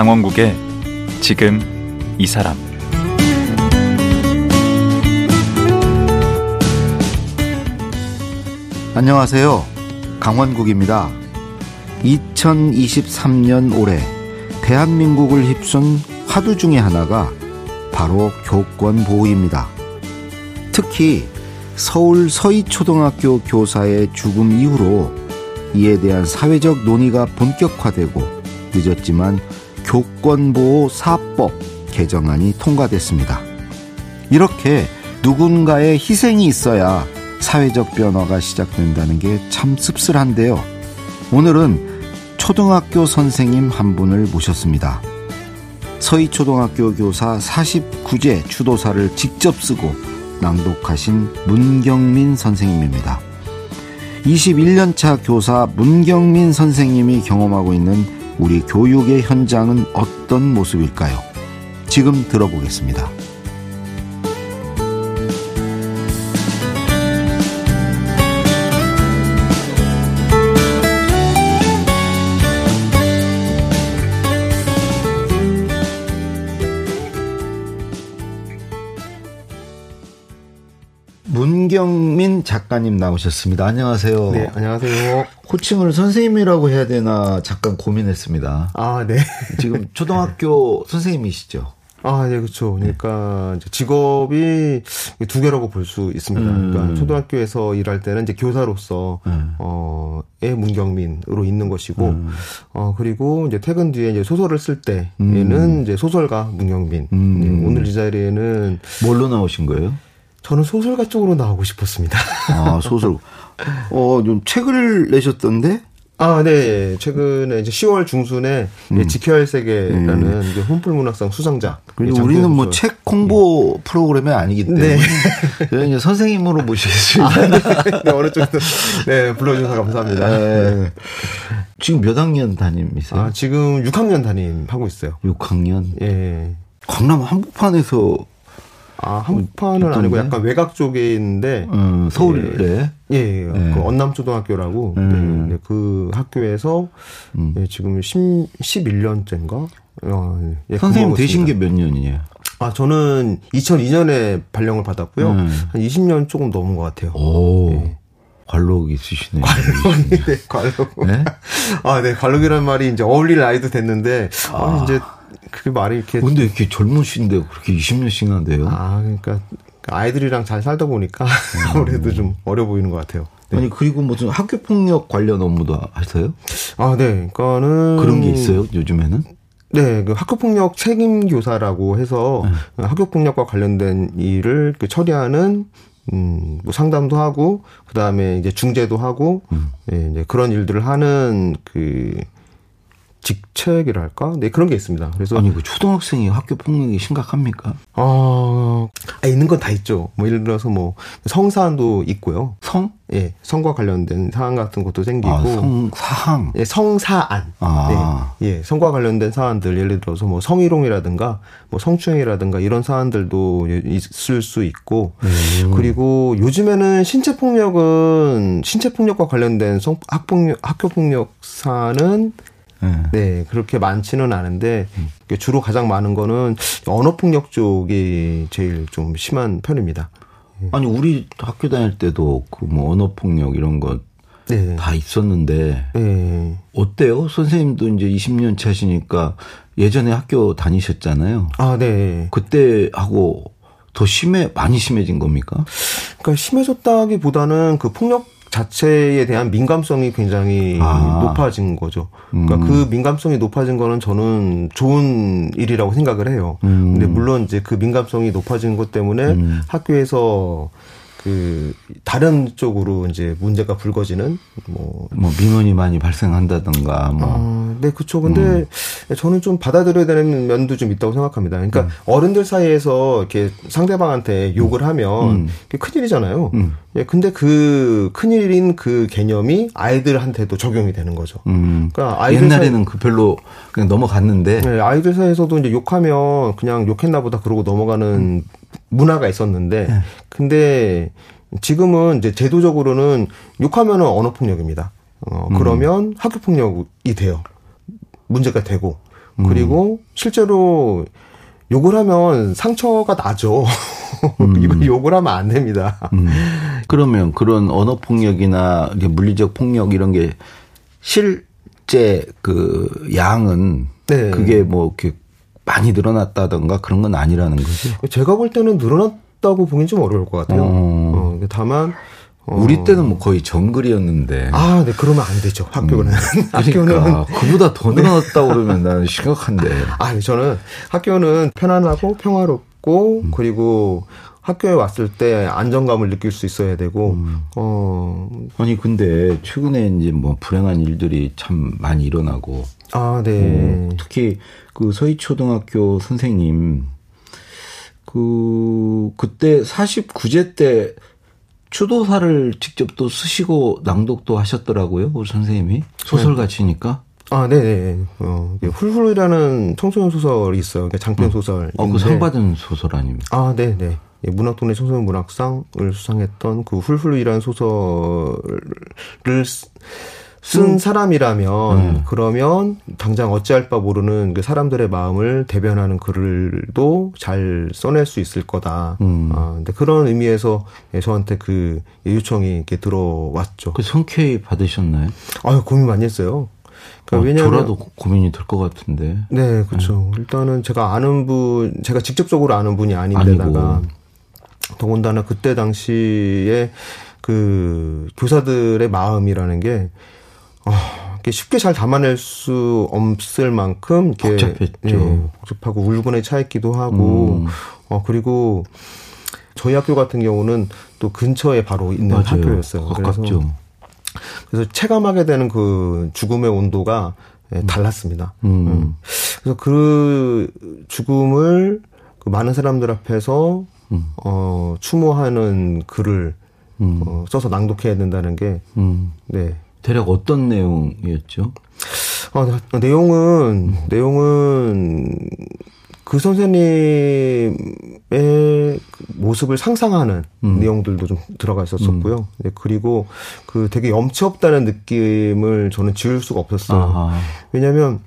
강원국의 지금 이 사람 안녕하세요. 강원국입니다. 2023년 올해 대한민국을 휩쓴 화두 중의 하나가 바로 교권 보호입니다. 특히 서울 서희초등학교 교사의 죽음 이후로 이에 대한 사회적 논의가 본격화되고 늦었지만 교권보호4법 개정안이 통과됐습니다. 이렇게 누군가의 희생이 있어야 사회적 변화가 시작된다는 게 참 씁쓸한데요. 오늘은 초등학교 선생님 한 분을 모셨습니다. 서희초등학교 교사 49제 추도사를 직접 쓰고 낭독하신 문경민 선생님입니다. 21년차 교사 문경민 선생님이 경험하고 있는 우리 교육의 현장은 어떤 모습일까요? 지금 들어보겠습니다. 문경민 작가님 나오셨습니다. 안녕하세요. 네, 안녕하세요. 호칭을 선생님이라고 해야 되나 잠깐 고민했습니다. 아, 네. 지금 초등학교 선생님이시죠? 아, 네, 그렇죠. 그러니까 이제 직업이 두 개라고 볼 수 있습니다. 음. 그러니까 초등학교에서 일할 때는 이제 교사로서 음. 어의 문경민으로 있는 것이고 음. 어 그리고 이제 퇴근 뒤에 이제 소설을 쓸 때에는 음. 이제 소설가 문경민. 음. 네, 오늘 이 자리에는 뭘로 나오신 거예요? 저는 소설가 쪽으로 나오고 싶었습니다. 아, 소설. 어, 좀 책을 내셨던데? 아, 네. 최근에 이제 10월 중순에 예, 지켜야 할 세계라는 이제 혼풀 문학상 수상작. 음. 그리고 예, 우리는 뭐. 책 홍보 프로그램이 아니기 때문에 네. 이제 선생님으로 모시겠습니다. 네, 어느 쪽도 네 불러주셔서 감사합니다. 네. 지금 몇 학년 담임이세요? 아 지금 6학년 담임 하고 있어요. 6학년. 예. 강남 한복판에서 아 한국판은 아니고? 약간 외곽 쪽에 있는데 음, 서울에 예, 예, 네. 그 언남초등학교라고 음. 네, 네, 그 학교에서 음. 예, 지금 10, 11년째인가 어, 예, 선생님 되신 게. 몇 년이에요? 아 저는 2002년에 발령을 받았고요. 음. 한 20년 조금 넘은 것 같아요. 오. 예. 관록 있으시네요. 네, 관록. 네? 아, 네, 관록이라는 말이 이제 어울릴 나이도 됐는데, 아, 이제 그 말이 이렇게. 근데 이렇게 젊으신데 그렇게 20년씩 한대요? 아, 그러니까 아이들이랑 잘 살다 보니까 아무래도 좀 어려 보이는 것 같아요. 네. 아니 그리고 무슨 학교 폭력 관련 업무도 하세요? 아, 네, 그러니까는 그런 게 있어요 요즘에는? 네, 그 학교 폭력 책임 교사라고 해서 네. 학교 폭력과 관련된 일을 그 처리하는 음, 뭐 상담도 하고 그다음에 이제 중재도 하고 음. 예, 이제 그런 일들을 하는 그 직책이랄까? 네, 그런 게 있습니다. 그래서 아니 그 초등학생이 학교 폭력이 심각합니까? 어, 아, 있는 건 다 있죠. 뭐 예를 들어서 뭐 성사안도 있고요. 성? 예, 성과 관련된 사안 같은 것도 생기고 아, 성 사항. 예, 성사안. 아. 네. 예, 성과 관련된 사안들, 예를 들어서 뭐 성희롱이라든가, 뭐 성추행이라든가 이런 사안들도 예, 있을 수 있고, 음. 그리고 요즘에는 신체폭력은, 신체폭력과 관련된 성, 학폭력, 학교폭력 사안은 네. 네, 그렇게 많지는 않은데, 음. 주로 가장 많은 거는 언어 폭력 쪽이 제일 좀 심한 편입니다. 아니 우리 학교 다닐 때도 그 뭐 언어 폭력 이런 거다 네. 있었는데 네. 어때요? 선생님도 이제 20년 차시니까 예전에 학교 다니셨잖아요. 아, 네. 그때 하고 더 심해 많이 심해진 겁니까? 그러니까 심해졌다기보다는 그 폭력 자체에 대한 민감성이 굉장히 아. 높아진 거죠. 그러니까 음. 그 민감성이 높아진 거는 저는 좋은 일이라고 생각을 해요. 음. 근데 물론 이제 그 민감성이 높아진 것 때문에 음. 학교에서 그 다른 쪽으로 이제 문제가 불거지는 뭐 뭐 민원이 많이 발생한다든가 뭐 아, 네, 그쵸. 근데 음. 저는 좀 받아들여야 되는 면도 좀 있다고 생각합니다. 그러니까 음. 어른들 사이에서 이렇게 상대방한테 욕을 하면 음. 그게 큰일이잖아요. 음. 예, 근데 그 큰일인 그 개념이 아이들한테도 적용이 되는 거죠. 음. 그러니까 아이들 옛날에는 그 별로 그냥 넘어갔는데 네, 아이들 사이에서도 이제 욕하면 그냥 욕했나 보다 그러고 넘어가는 문화가 있었는데 네. 근데 지금은 이제 제도적으로는 욕하면은 언어 폭력입니다. 어, 그러면 학교 폭력이 돼요. 문제가 되고 그리고 실제로 욕을 하면 상처가 나죠. 이거 욕을 하면 안 됩니다. 음. 그러면 그런 언어 폭력이나 물리적 폭력 이런 게 실제 그 양은 네. 그게 뭐 이렇게 많이 늘어났다던가 그런 건 아니라는 거죠. 제가 볼 때는 늘어났다고 보긴 좀 어려울 것 같아요. 어. 어, 다만 어, 우리 때는 뭐 거의 정글이었는데. 아, 네, 그러면 안 되죠. 학교는. 학교는 그러니까 그보다 더 늘어났다고 그러면 나는 심각한데. 아, 저는 학교는 편안하고 평화롭고 그리고 학교에 왔을 때 안정감을 느낄 수 있어야 되고 어 아니 근데 최근에 이제 뭐 불행한 일들이 참 많이 일어나고 아, 네. 어, 특히 그 서희초등학교 선생님 그 그때 49제 때 추도사를 직접 또 쓰시고 낭독도 하셨더라고요, 우리 선생님이 소설가치니까. 아, 네네. 어, 이게 훌훌이라는 청소년 소설이 있어요. 그러니까 장편 소설. 어, 그 상 받은 소설 아닙니까? 아, 네네. 예, 문학동네 청소년 문학상을 수상했던 그 훌훌이라는 소설을 쓰- 쓴 사람이라면 그러면 당장 어찌할 바 모르는 그 사람들의 마음을 대변하는 글도 잘 써낼 수 있을 거다. 음. 아, 근데 그런 의미에서 예, 저한테 그 요청이 이렇게 들어왔죠. 그 성쾌히 받으셨나요? 아유 고민 많이 했어요. 그러니까 어, 왜냐면 저라도 고- 고민이 될 것 같은데. 네, 그렇죠. 일단은 제가 아는 분, 제가 직접적으로 아는 분이 아닌데다가 아니고. 더군다나 그때 당시에 그 교사들의 마음이라는 게 아, 이게 쉽게 잘 담아낼 수 없을 만큼 이렇게 복잡했죠. 예, 복잡하고 울분에 차 있기도 하고 음. 어 그리고 저희 학교 같은 경우는 또 근처에 바로 있는 맞아요. 학교였어요. 그래서 가깝죠. 그래서 체감하게 되는 그 죽음의 온도가 예, 달랐습니다. 음. 음. 그래서 그 죽음을 그 많은 사람들 앞에서 음. 어, 추모하는 글을 음. 어, 써서 낭독해야 된다는 게 음. 네. 대략 어떤 내용이었죠? 어, 나- 내용은 내용은 그 선생님의 모습을 상상하는 내용들도 좀 들어가 있었었고요. 네, 그리고 그 되게 염치 없다는 느낌을 저는 지울 수가 없었어요. 아하. 왜냐하면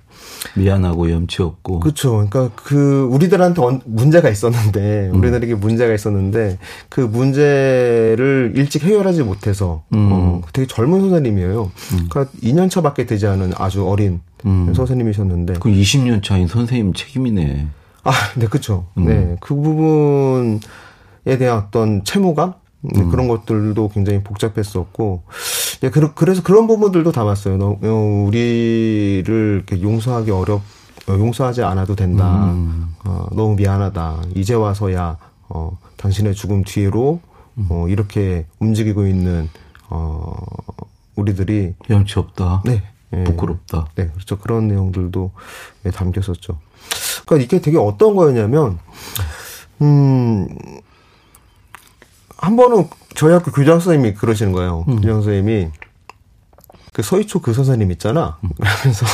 미안하고 염치 없고. 그렇죠. 그러니까 그 우리들한테 언- 문제가 있었는데 우리들에게 문제가 있었는데 그 문제를 일찍 해결하지 못해서 어, 되게 젊은 선생님이에요. 그러니까 2년 차밖에 되지 않은 아주 어린 선생님이셨는데 그 20년 차인 선생님 책임이네. 아, 네, 그렇죠. 네, 그 부분에 대한 어떤 채무감 네, 그런 것들도 굉장히 복잡했었고, 네, 그, 그래서 그런 부분들도 담았어요. 너, 어, 우리를 이렇게 용서하기 어렵, 어, 용서하지 않아도 된다. 어, 너무 미안하다. 이제 와서야 어, 당신의 죽음 뒤로 어, 이렇게 움직이고 있는 어, 우리들이 염치 없다. 네. 예. 부끄럽다. 네, 그렇죠. 그런 내용들도 예, 담겼었죠. 그러니까 이게 되게 어떤 거였냐면, 음, 한 번은 저희 학교 교장 선생님이 그러시는 거예요. 교장 선생님이 그 서희초 그 선생님 있잖아. 그래서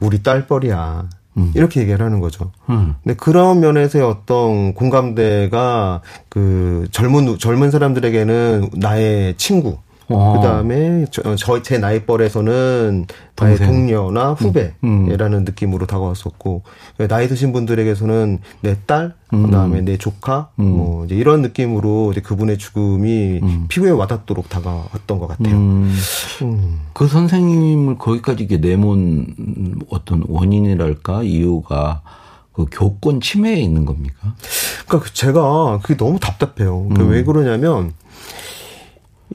우리 딸뻘이야. 이렇게 얘기를 하는 거죠. 음. 근데 그런 면에서의 어떤 공감대가 그 젊은 젊은 사람들에게는 나의 친구, 어. 그 다음에 저제 나이벌에서는 나의. 동료나 후배라는 음. 느낌으로 다가왔었고 나이 드신 분들에게서는 내 딸, 음. 그다음에 내 조카, 뭐 이제 이런 느낌으로 이제 그분의 죽음이 피부에 와닿도록 다가왔던 것 같아요. 음, 음. 그 선생님을 거기까지 이게 내몬 어떤 원인이랄까 이유가 그 교권 침해에 있는 겁니까? 그러니까 제가 그게 너무 답답해요. 그러니까 음. 왜 그러냐면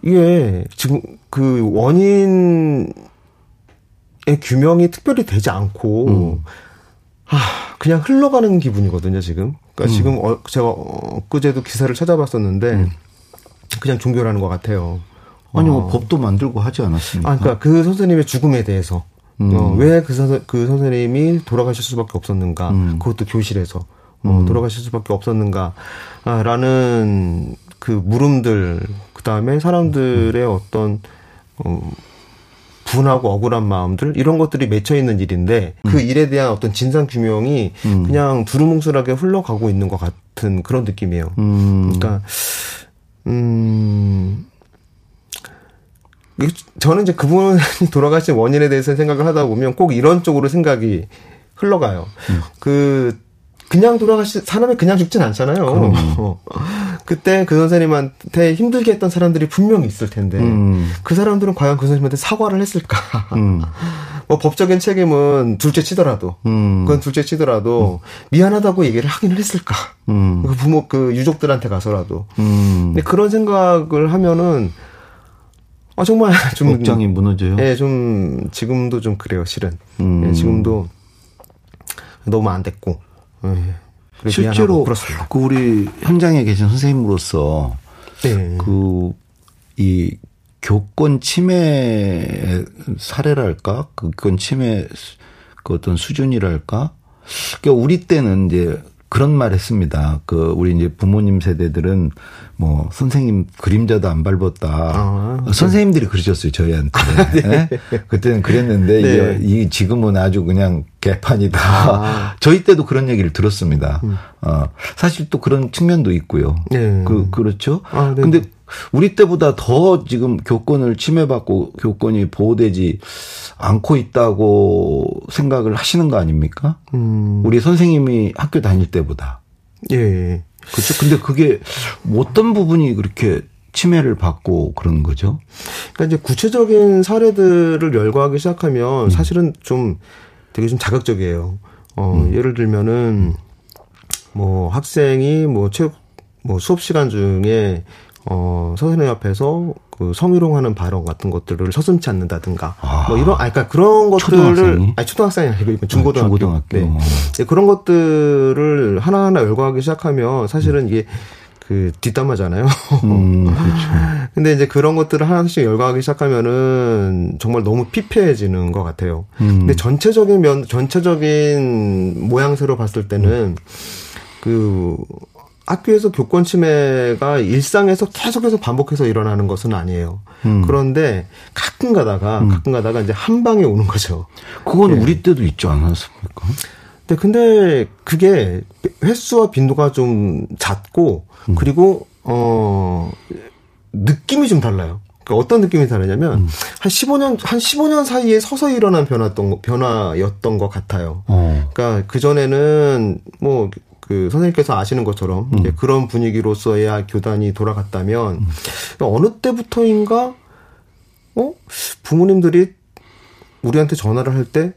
이게 지금 그 원인의 규명이 특별히 되지 않고 음. 아 그냥 흘러가는 기분이거든요 지금. 음. 그러니까 지금 어, 제가 엊그제도 기사를 찾아봤었는데 음. 그냥 종교라는 것 같아요. 아니 뭐 법도 만들고 하지 않았습니까? 아, 그러니까 그 선생님의 죽음에 대해서 음. 어, 왜그 선, 그 선생님이 돌아가실 수밖에 없었는가? 음. 그것도 교실에서 어, 돌아가실 수밖에 없었는가라는 그 물음들, 그 다음에 사람들의 어떤 어, 분하고 억울한 마음들 이런 것들이 맺혀 있는 일인데 그 일에 대한 어떤 진상 규명이 그냥 두루뭉술하게 흘러가고 있는 것 같은 그런 느낌이에요. 음, 그러니까 음 저는 이제 그분이 돌아가신 원인에 대해서 생각을 하다 보면 꼭 이런 쪽으로 생각이 흘러가요. 음. 그 그냥 돌아가시 사람이 그냥 죽진 않잖아요. 어. 그때 그 선생님한테 힘들게 했던 사람들이 분명히 있을 텐데 음. 그 사람들은 과연 그 선생님한테 사과를 했을까? 음. 뭐 법적인 책임은 둘째 치더라도 음. 그건 둘째 치더라도 미안하다고 얘기를 하긴 했을까? 음. 그 부모 그 유족들한테 가서라도. 음. 근데 그런 생각을 하면은 아 정말 좀 걱정이 무너져요. 예, 좀 지금도 좀 그래요, 실은. 예, 지금도 너무 안 됐고. 예. 실제로 그 우리 현장에 계신 선생님으로서 네. 그이 교권 침해 사례랄까? 교권 침해 그 어떤 수준이랄까? 그러니까 우리 때는 이제 그런 말 했습니다. 그 우리 이제 부모님 세대들은 뭐 선생님 그림자도 안 밟았다. 아, 네. 선생님들이 그러셨어요 저희한테. 아, 네. 네? 그때는 그랬는데 네. 이 지금은 아주 그냥 개판이다. 아. 저희 때도 그런 얘기를 들었습니다. 음. 어 사실 또 그런 측면도 있고요. 네. 그 그렇죠. 아, 네. 근데 우리 때보다 더 지금 교권을 침해받고 교권이 보호되지 않고 있다고 생각을 하시는 거 아닙니까? 음. 우리 선생님이 학교 다닐 때보다. 예. 그렇죠. 근데 그게 어떤 부분이 그렇게 침해를 받고 그런 거죠? 그러니까 이제 구체적인 사례들을 열거하기 시작하면 음. 사실은 좀 되게 좀 자극적이에요. 어, 음. 예를 들면은 뭐 학생이 뭐 체육 뭐 수업 시간 중에 어, 선생님 앞에서 그 성희롱하는 발언 같은 것들을 서슴치 않는다든가 아, 뭐 이런 아 그러니까 그런 것들을 아니 초등학생이 아니고 이건 중고등학교, 아, 중고등학교. 네. 네. 그런 것들을 하나하나 열거하기 시작하면 사실은 이게 그 뒷담화잖아요. 음, 그렇죠. 근데 이제 그런 것들을 하나씩 열거하기 시작하면은 정말 너무 피폐해지는 것 같아요. 음. 근데 전체적인 면 전체적인 모양새로 봤을 때는 음. 그 학교에서 교권 침해가 일상에서 계속해서 반복해서 일어나는 것은 아니에요. 음. 그런데 가끔 가다가 음. 가끔 가다가 이제 한 방에 오는 거죠. 그건 예. 우리 때도 있지 않았습니까? 네, 근데 그게 횟수와 빈도가 좀 잦고 음. 그리고 어 느낌이 좀 달라요. 그러니까 어떤 느낌이 다르냐면 음. 한 15년 한 15년 사이에 서서히 일어난 변화였던 변화였던 것 같아요. 어. 그러니까 그 전에는 뭐 그 선생님께서 아시는 것처럼 음. 이제 그런 분위기로서야 교단이 돌아갔다면 음. 어느 때부터인가 어 부모님들이 우리한테 전화를 할 때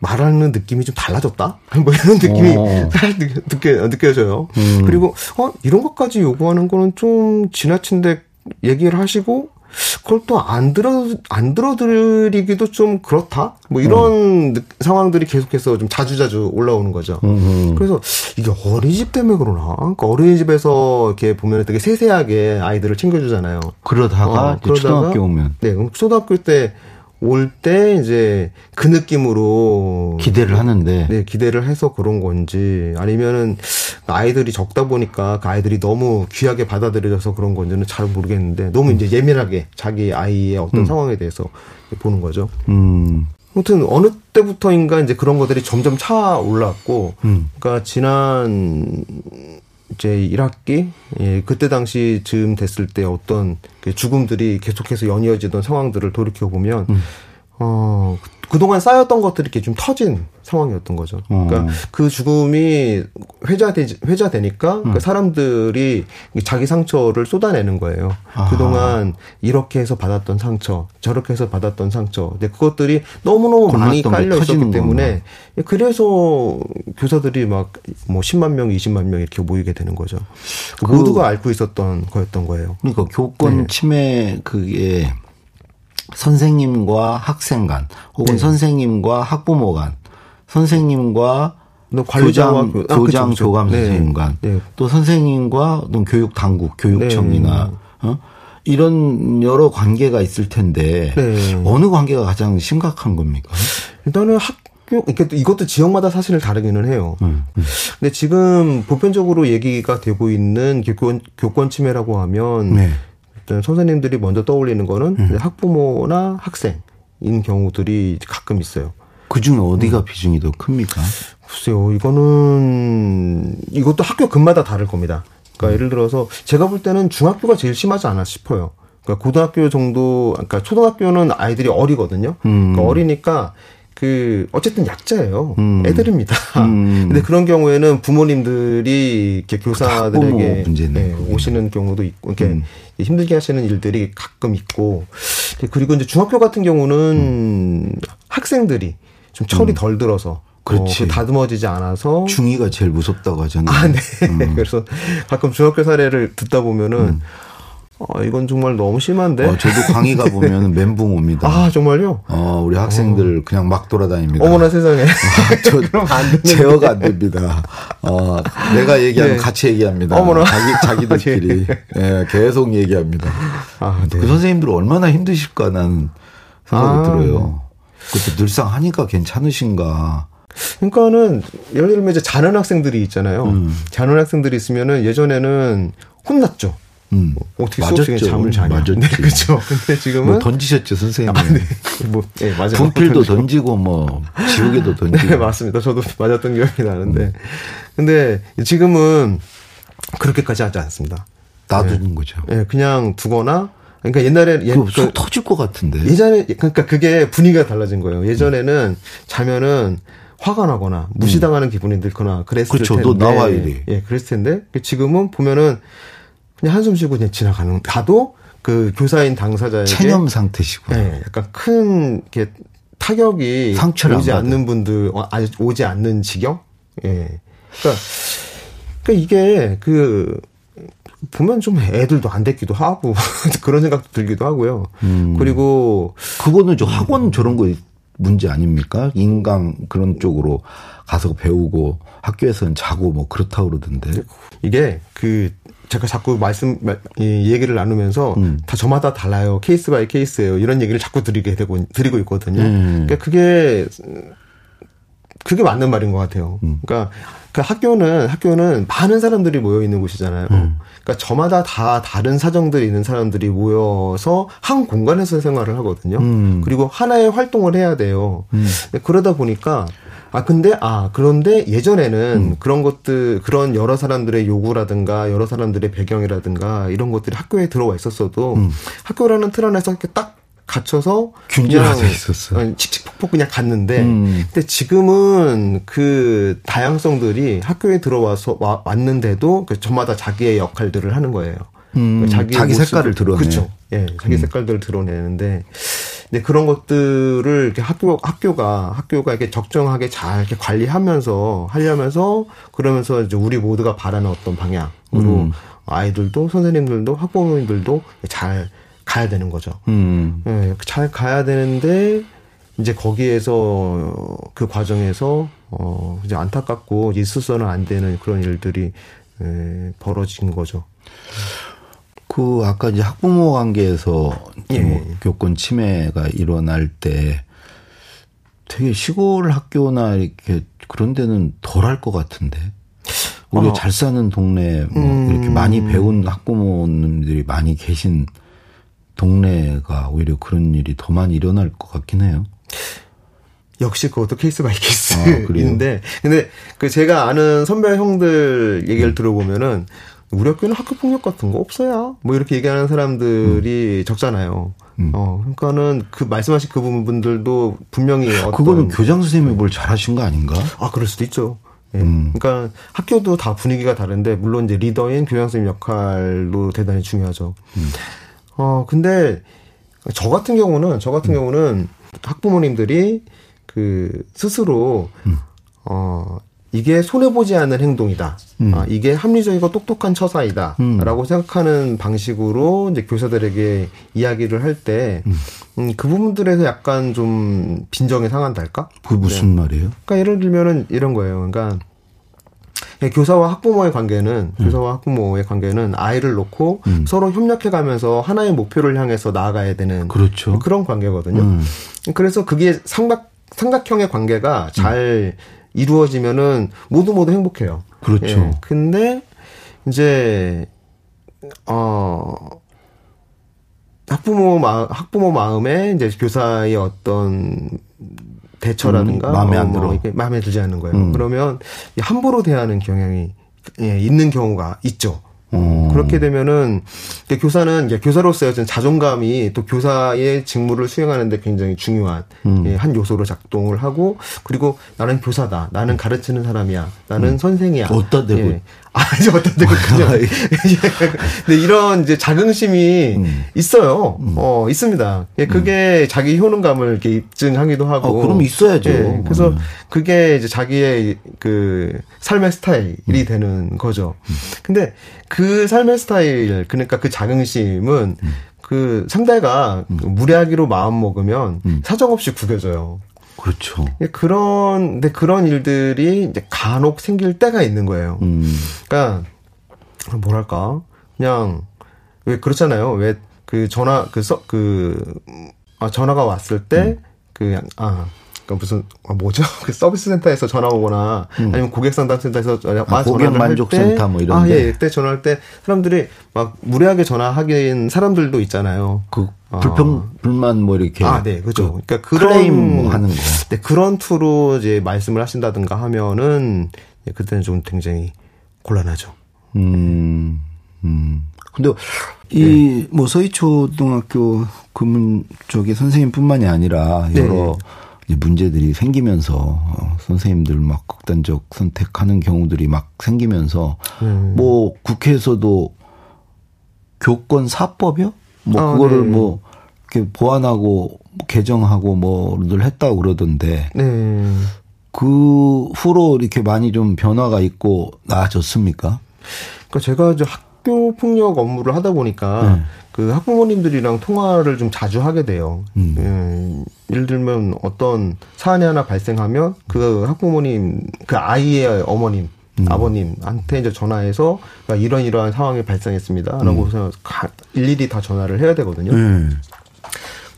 말하는 느낌이 좀 달라졌다? 뭐 이런 느낌이 어. 느껴, 느껴져요. 음. 그리고, 어, 이런 것까지 요구하는 거는 좀 지나친데 얘기를 하시고, 그걸 또 안 들어 안 들어드리기도 좀 그렇다. 뭐 이런 음. 상황들이 계속해서 좀 자주자주 올라오는 거죠. 음음. 그래서 이게 어린이집 때문에 그러나? 그러니까 어린이집에서 이렇게 보면 되게 세세하게 아이들을 챙겨주잖아요. 그러다가, 어, 그러다가 초등학교 오면 네, 초등학교 때 올 때 이제 그 느낌으로 기대를 하는데 네 기대를 해서 그런 건지 아니면은 아이들이 적다 보니까 그 아이들이 너무 귀하게 받아들여져서 그런 건지는 잘 모르겠는데 너무 음. 이제 예민하게 자기 아이의 어떤 음. 상황에 대해서 보는 거죠. 음. 아무튼 어느 때부터인가 이제 그런 것들이 점점 차 올랐고, 음. 그러니까 지난 이 제 1학기 예, 그때 당시 즈음 됐을 때 어떤 그 죽음들이 계속해서 연이어지던 상황들을 돌이켜 보면 음. 어 그동안 쌓였던 것들이 이렇게 좀 터진 상황이었던 거죠. 그러니까 음. 그 죽음이 회자되 회자되니까 그 음. 그 사람들이 자기 상처를 쏟아내는 거예요. 아하. 그동안 이렇게 해서 받았던 상처, 저렇게 해서 받았던 상처. 근데 그것들이 너무너무 많이 깔려 있었기 때문에 거구나. 그래서 교사들이 막 뭐 10만 명, 20만 명 이렇게 모이게 되는 거죠. 그 모두가 앓고 있었던 거였던 거예요. 그러니까 교권 네. 침해 그게 선생님과 학생 간 혹은 네. 선생님과 학부모 간 선생님과 교장, 교, 아, 교장 그쵸, 교감 네. 선생님 간, 네. 또 선생님과 또 교육 당국, 교육청이나 네. 어? 이런 여러 관계가 있을 텐데 네. 어느 관계가 가장 심각한 겁니까? 일단은 학교 이게 이것도 지역마다 사실 다르기는 해요. 음, 음. 근데 지금 보편적으로 얘기가 되고 있는 교권 교권 침해라고 하면 네. 선생님들이 먼저 떠올리는 거는 음. 학부모나 학생인 경우들이 가끔 있어요. 그 중에 어디가 음. 비중이 더 큽니까? 글쎄요, 이거는, 이것도 학교 급마다 다를 겁니다. 그러니까 음. 예를 들어서 제가 볼 때는 중학교가 제일 심하지 않아 싶어요. 그러니까 고등학교 정도, 그러니까 초등학교는 아이들이 어리거든요. 음. 그러니까 어리니까 그 어쨌든 약자예요. 음. 애들입니다. 음. 근데 그런 경우에는 부모님들이 이렇게 교사들에게 네, 오시는 경우도 있고 이렇게 음. 힘들게 하시는 일들이 가끔 있고 그리고 이제 중학교 같은 경우는 음. 학생들이 좀 철이 음. 덜 들어서 그렇지. 어, 다듬어지지 않아서 중이가 제일 무섭다고 하잖아요. 아, 네. 음. 그래서 가끔 중학교 사례를 듣다 보면은 음. 어, 이건 정말 너무 심한데. 어, 저도 강의 가 보면 멘붕 옵니다. 아, 정말요? 어, 우리 학생들 어. 그냥 막 돌아다닙니다. 어머나 세상에. 어, 저, 그럼 안 제어가 안 됩니다. 어, 내가 얘기하면 네. 같이 얘기합니다. 어머나. 자기, 자기들끼리. 예, 네, 계속 얘기합니다. 아, 네. 그 선생님들 얼마나 힘드실까 나는 생각이 아, 들어요. 그때 늘상 하니까 괜찮으신가. 그러니까는 예를 들면 이제 자는 학생들이 있잖아요. 음. 자는 학생들이 있으면은 예전에는 혼났죠. 음. 뭐 어떻게 수업 시간에 잠을 자냐. 맞았죠. 네, 그렇죠. 근데 지금은 뭐 던지셨죠, 선생님. 아, 네. 뭐, 네, 맞아요. 분필도 던지고 뭐 지우개도 던지고. 네, 맞습니다. 저도 맞았던 기억이 나는데. 음. 근데 지금은 그렇게까지 하지 않습니다. 놔두는 네. 거죠. 네, 그냥 두거나 그러니까 옛날에 예, 그, 터질 것 같은데. 예전에 그러니까 그게 분위기가 달라진 거예요. 예전에는 자면은 화가 나거나 무시당하는 음. 기분이 들거나 그랬을 그렇죠. 텐데. 너 나와 이래. 예, 그랬을 텐데 지금은 보면은 그냥 한숨 쉬고 그냥 지나가는 가도 그 교사인 당사자에게 체념 상태시고. 예, 약간 큰 이렇게 타격이 상처를 오지 않는 분들 어, 아직 오지 않는 지경. 예. 그러니까, 그러니까 이게 그 보면 좀 애들도 안 됐기도 하고 그런 생각도 들기도 하고요. 음. 그리고 그거는 저 학원 저런 거 문제 아닙니까? 인강 그런 쪽으로 가서 배우고 학교에서는 자고 뭐 그렇다 고 그러던데. 이게 그 제가 자꾸 말씀 이 얘기를 나누면서 음. 다 저마다 달라요. case by case예요. 이런 얘기를 자꾸 드리게 되고 드리고 있거든요. 음. 그러니까 그게 그게 맞는 말인 것 같아요. 음. 그러니까 그 학교는 학교는 많은 사람들이 모여 있는 곳이잖아요. 음. 그러니까 저마다 다 다른 사정들이 있는 사람들이 모여서 한 공간에서 생활을 하거든요. 음. 그리고 하나의 활동을 해야 돼요. 음. 그러다 보니까 아 근데 아 그런데 예전에는 음. 그런 것들 그런 여러 사람들의 요구라든가 여러 사람들의 배경이라든가 이런 것들이 학교에 들어와 있었어도 음. 학교라는 틀 안에서 이렇게 딱 갇혀서 균질화돼 있었어. 칙칙폭폭 그냥 갔는데, 음. 근데 지금은 그 다양성들이 학교에 들어와서 와, 왔는데도 그 저마다 자기의 역할들을 하는 거예요. 음. 자기, 자기 색깔을 드러내. 그렇죠. 예, 자기 음. 색깔들을 드러내는데, 근데 그런 것들을 이렇게 학교 학교가 학교가 이렇게 적정하게 잘 이렇게 관리하면서 하려면서 그러면서 이제 우리 모두가 바라는 어떤 방향으로 음. 아이들도 선생님들도 학부모님들도 잘 가야 되는 거죠. 음. 네, 잘 가야 되는데 이제 거기에서 그 과정에서 어 이제 안타깝고 있어서는 안 되는 그런 일들이 에, 벌어진 거죠. 그 아까 이제 학부모 관계에서 예. 뭐 교권 침해가 일어날 때 되게 시골 학교나 이렇게 그런 데는 덜 할 것 같은데. 우리가 어. 잘 사는 동네 뭐 음. 이렇게 많이 배운 학부모님들이 많이 계신 동네가 오히려 그런 일이 더 많이 일어날 것 같긴 해요. 역시 그것도 case by case인데, 아, 근데 그 제가 아는 선배 형들 얘기를 음. 들어보면은 우리 학교는 학교 폭력 같은 거 없어요. 뭐 이렇게 얘기하는 사람들이 음. 적잖아요. 음. 어, 그러니까는 그 말씀하신 그 부분들도 분명히 어떤 그거는 교장 선생님이 뭘 잘하신 거 아닌가? 아, 그럴 수도 있죠. 예. 음. 그러니까 학교도 다 분위기가 다른데 물론 이제 리더인 교장 선생님 역할도 대단히 중요하죠. 음. 어, 근데 저 같은 경우는 저 같은 음. 경우는 학부모님들이 그 스스로 음. 어 이게 손해 보지 않는 행동이다. 음. 아, 이게 합리적이고 똑똑한 처사이다라고 음. 생각하는 방식으로 이제 교사들에게 이야기를 할 때그 음. 음, 그 부분들에서 약간 좀 빈정이 상한달까? 그 무슨 네. 말이에요? 그러니까 예를 들면은 이런 거예요. 그러니까 예, 교사와 학부모의 관계는 음. 교사와 학부모의 관계는 아이를 놓고 음. 서로 협력해가면서 하나의 목표를 향해서 나아가야 되는 그렇죠. 그런 관계거든요. 음. 그래서 그게 삼각 삼각형의 관계가 잘 이루어지면은 모두 모두 행복해요. 그렇죠. 예. 근데 이제 어 학부모 마 학부모 마음에 이제 교사의 어떤 대처라든가 음, 마음에 안뭐 들어. 뭐 마음에 들지 않는 거예요. 음. 그러면 함부로 대하는 경향이 예, 있는 경우가 있죠. 음. 그렇게 되면은 교사는 교사로서의 자존감이 또 교사의 직무를 수행하는데 굉장히 중요한 음. 예, 한 요소로 작동을 하고 그리고 나는 교사다, 나는 가르치는 사람이야, 나는 음. 선생이야. 어따 대고 예. 아, 이제 어떤 데군요. 네, 이런 이제 자긍심이 음. 있어요. 음. 어, 있습니다. 예, 그게 음. 자기 효능감을 이렇게 입증하기도 하고. 어, 그럼 있어야죠. 예, 그래서 음. 그게 이제 자기의 그 삶의 스타일이 음. 되는 거죠. 음. 근데 그 삶의 스타일, 그러니까 그 자긍심은 그 상대가 무례하기로 마음 먹으면 사정없이 구겨져요. 그렇죠. 예, 그런, 근데 그런 일들이 이제 간혹 생길 때가 있는 거예요. 음. 그러니까, 뭐랄까. 그냥, 왜 그렇잖아요. 왜 그 전화, 그, 써, 그, 아, 전화가 왔을 때, 음. 그, 아, 그 무슨 아, 뭐죠? 그 서비스 센터에서 전화 오거나 음. 아니면 고객 상담 센터에서 아, 고객 만족 센터 뭐 이런 아, 예, 그때 전화할 때 사람들이 막 무례하게 전화하긴 사람들도 있잖아요. 그 불평 어. 불만 뭐 이렇게 아, 네. 그죠. 그 그러니까 그런 클레임 하는 거. 네, 그런 투로 이제 말씀을 하신다든가 하면은 예, 그때는 좀 굉장히 곤란하죠. 음. 음. 근데 이뭐 네. 서희초등학교 금문 쪽의 선생님뿐만이 아니라 여러 네. 문제들이 생기면서 어, 선생님들 막 극단적 선택하는 경우들이 막 생기면서 음. 뭐 국회에서도 교권 사법이요? 뭐 아, 그거를 네. 뭐 이렇게 보완하고 개정하고 뭐를 했다고 그러던데 네. 그 후로 이렇게 많이 좀 변화가 있고 나아졌습니까? 그러니까 제가 이제 학 교 폭력 업무를 하다 보니까 네. 그 학부모님들이랑 통화를 좀 자주 하게 돼요. 음. 예, 예를 들면 어떤 사안이 하나 발생하면 그 학부모님, 그 아이의 어머님, 음. 아버님한테 이제 전화해서 그러니까 이런 이러한 상황이 발생했습니다라고 해서 음. 일일이 다 전화를 해야 되거든요. 음.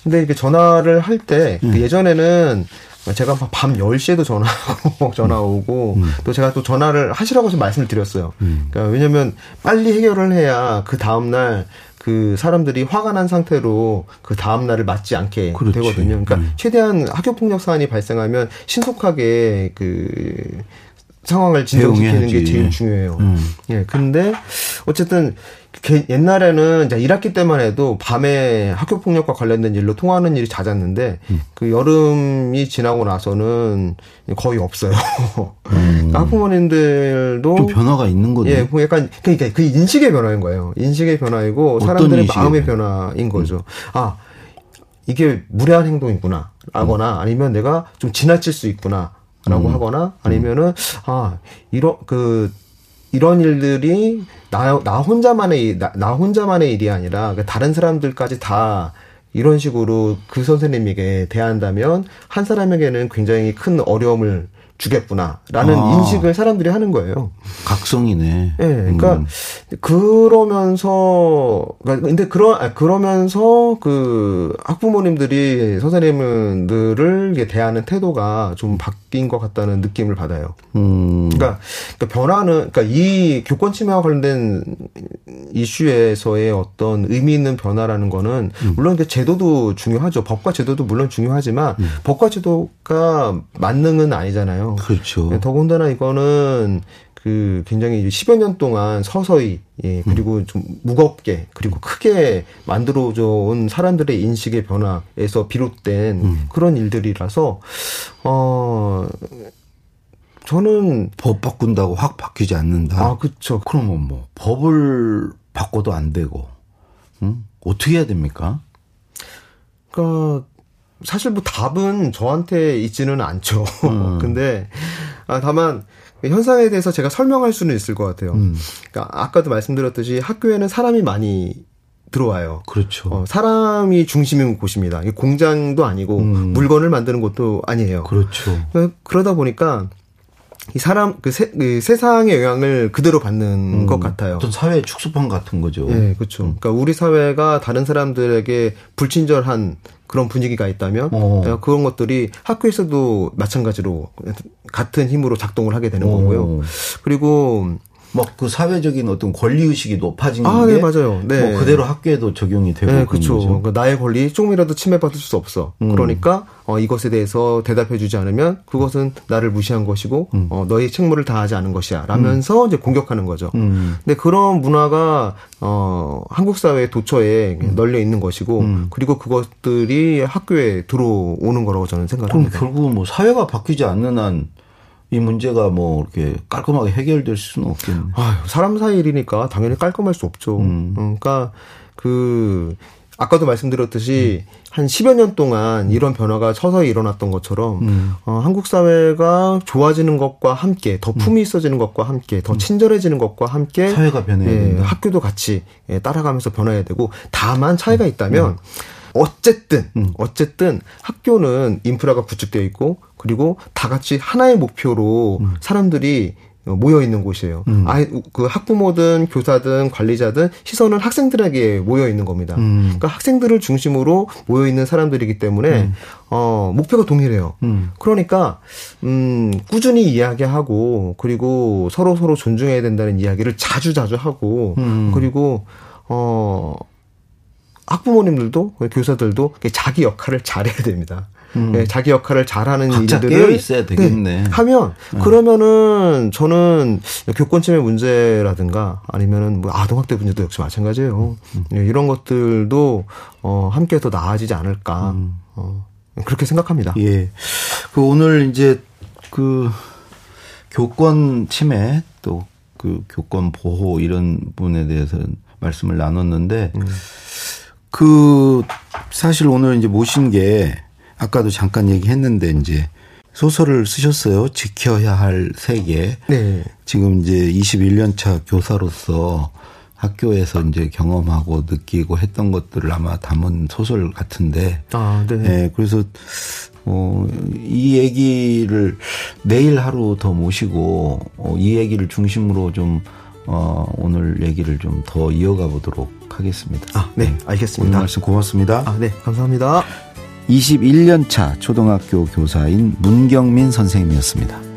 근데 이렇게 전화를 할때 그 음. 예전에는 제가 밤 10시에도 전화하고 전화 오고 음. 또 제가 또 전화를 하시라고 좀 말씀을 드렸어요. 음. 그러니까 왜냐면 빨리 해결을 해야 그 다음 날 그 사람들이 화가 난 상태로 그 다음 날을 맞지 않게 그렇지. 되거든요. 그러니까 음. 최대한 학교 폭력 사안이 발생하면 신속하게 그 상황을 진정시키는 게 제일 중요해요. 음. 예. 근데 어쨌든 옛날에는 이제 1학기 때만 해도 밤에 학교 폭력과 관련된 일로 통화하는 일이 잦았는데 음. 그 여름이 지나고 나서는 거의 없어요. 음. 그러니까 학부모님들도 좀 변화가 있는 거네. 예, 뭐 약간 그러니까 그 인식의 변화인 거예요. 인식의 변화이고 사람들의 마음의 변화인 거죠. 음. 아 이게 무례한 행동이구나. 라거나 음. 아니면 내가 좀 지나칠 수 있구나. 라고 음. 하거나 아니면은 아 이런 그 이런 일들이 나, 나 혼자만의, 나, 나 혼자만의 일이 아니라 그 다른 사람들까지 다 이런 식으로 그 선생님에게 대한다면 한 사람에게는 굉장히 큰 어려움을 주겠구나라는 아. 인식을 사람들이 하는 거예요. 각성이네. 예. 네, 그러니까 음. 그러면서 그러니까 근데 그러 아, 그러면서 그 학부모님들이 선생님들을 대하는 태도가 좀 바뀐 것 같다는 느낌을 받아요. 음. 그러니까, 그러니까 변화는 그러니까 이 교권 침해와 관련된 이슈에서의 어떤 의미 있는 변화라는 거는 음. 물론 그 제도도 중요하죠. 법과 제도도 물론 중요하지만 음. 법과 제도가 만능은 아니잖아요. 그렇죠. 네, 더군다나 이거는 그 굉장히 10여 년 동안 서서히 예 그리고 음. 좀 무겁게 그리고 크게 만들어져 온 사람들의 인식의 변화에서 비롯된 음. 그런 일들이라서 어 저는 법 바꾼다고 확 바뀌지 않는다. 아, 그렇죠. 그러면 뭐 법을 바꿔도 안 되고 음? 어떻게 해야 됩니까? 그러니까 사실 뭐 답은 저한테 있지는 않죠. 음. 근데 아, 다만 현상에 대해서 제가 설명할 수는 있을 것 같아요. 음. 그러니까 아까도 말씀드렸듯이 학교에는 사람이 많이 들어와요. 그렇죠. 어, 사람이 중심인 곳입니다. 공장도 아니고 음. 물건을 만드는 곳도 아니에요. 그렇죠. 그러니까 그러다 보니까 이 사람 그, 세, 그 세상의 영향을 그대로 받는 음, 것 같아요. 어떤 사회 축소판 같은 거죠. 네, 그렇죠. 음. 그러니까 우리 사회가 다른 사람들에게 불친절한 그런 분위기가 있다면 어. 어. 그런 것들이 학교에서도 마찬가지로 같은 힘으로 작동을 하게 되는 어. 거고요. 그리고 막그 사회적인 어떤 권리 의식이 높아진 아, 게 네, 맞아요. 네. 뭐 그대로 학교에도 적용이 되고 네, 그렇죠. 그러니까 나의 권리 조금이라도 침해받을 수 없어. 음. 그러니까 어, 이것에 대해서 대답해주지 않으면 그것은 나를 무시한 것이고 음. 어, 너의 책무를 다하지 않은 것이야. 라면서 음. 이제 공격하는 거죠. 음. 근데 그런 문화가 어, 한국 사회 도처에 음. 널려 있는 것이고 음. 그리고 그것들이 학교에 들어오는 거라고 저는 생각합니다. 그럼 결국은 뭐 사회가 바뀌지 않는 한 이 문제가 뭐 이렇게 깔끔하게 해결될 수는 없겠네. 아, 사람 사이 일이니까 당연히 깔끔할 수 없죠. 음. 그러니까 그 아까도 말씀드렸듯이 음. 한 10여 년 동안 이런 변화가 서서히 일어났던 것처럼 음. 어, 한국 사회가 좋아지는 것과 함께 더 품이 음. 있어지는 것과 함께 더 음. 친절해지는 것과 함께 사회가 변해야 예, 된다. 학교도 같이 예, 따라가면서 변해야 되고 다만 차이가 있다면 어쨌든 어쨌든 학교는 인프라가 구축되어 있고 그리고 다 같이 하나의 목표로 사람들이 모여 있는 곳이에요. 음. 아이 그 학부모든 교사든 관리자든 시선은 학생들에게 모여 있는 겁니다. 음. 그러니까 학생들을 중심으로 모여 있는 사람들이기 때문에 음. 어 목표가 동일해요. 음. 그러니까 음 꾸준히 이야기하고 그리고 서로 서로 존중해야 된다는 이야기를 자주 자주 하고 음. 그리고 어 학부모님들도 교사들도 자기 역할을 잘해야 됩니다. 음. 네, 자기 역할을 잘하는 일들을 있어야 되겠네. 네, 하면 네. 그러면은 저는 교권 침해 문제라든가 아니면은 뭐 아동학대 문제도 역시 마찬가지예요. 음. 네, 이런 것들도 어 함께 더 나아지지 않을까 음. 어, 그렇게 생각합니다. 예. 그 오늘 이제 그 교권 침해 또 그 교권 보호 이런 부분에 대해서 말씀을 나눴는데 음. 그 사실 오늘 이제 모신 게 아까도 잠깐 얘기했는데 이제 소설을 쓰셨어요. 지켜야 할 세계. 네. 지금 이제 21년 차 교사로서 학교에서 이제 경험하고 느끼고 했던 것들을 아마 담은 소설 같은데. 아, 네. 네 그래서 어, 이 얘기를 내일 하루 더 모시고 어, 이 얘기를 중심으로 좀 어, 오늘 얘기를 좀 더 이어가 보도록 하겠습니다. 아, 네, 네. 알겠습니다. 오늘 말씀 고맙습니다. 아, 네, 감사합니다. 21년 차 초등학교 교사인 문경민 선생님이었습니다.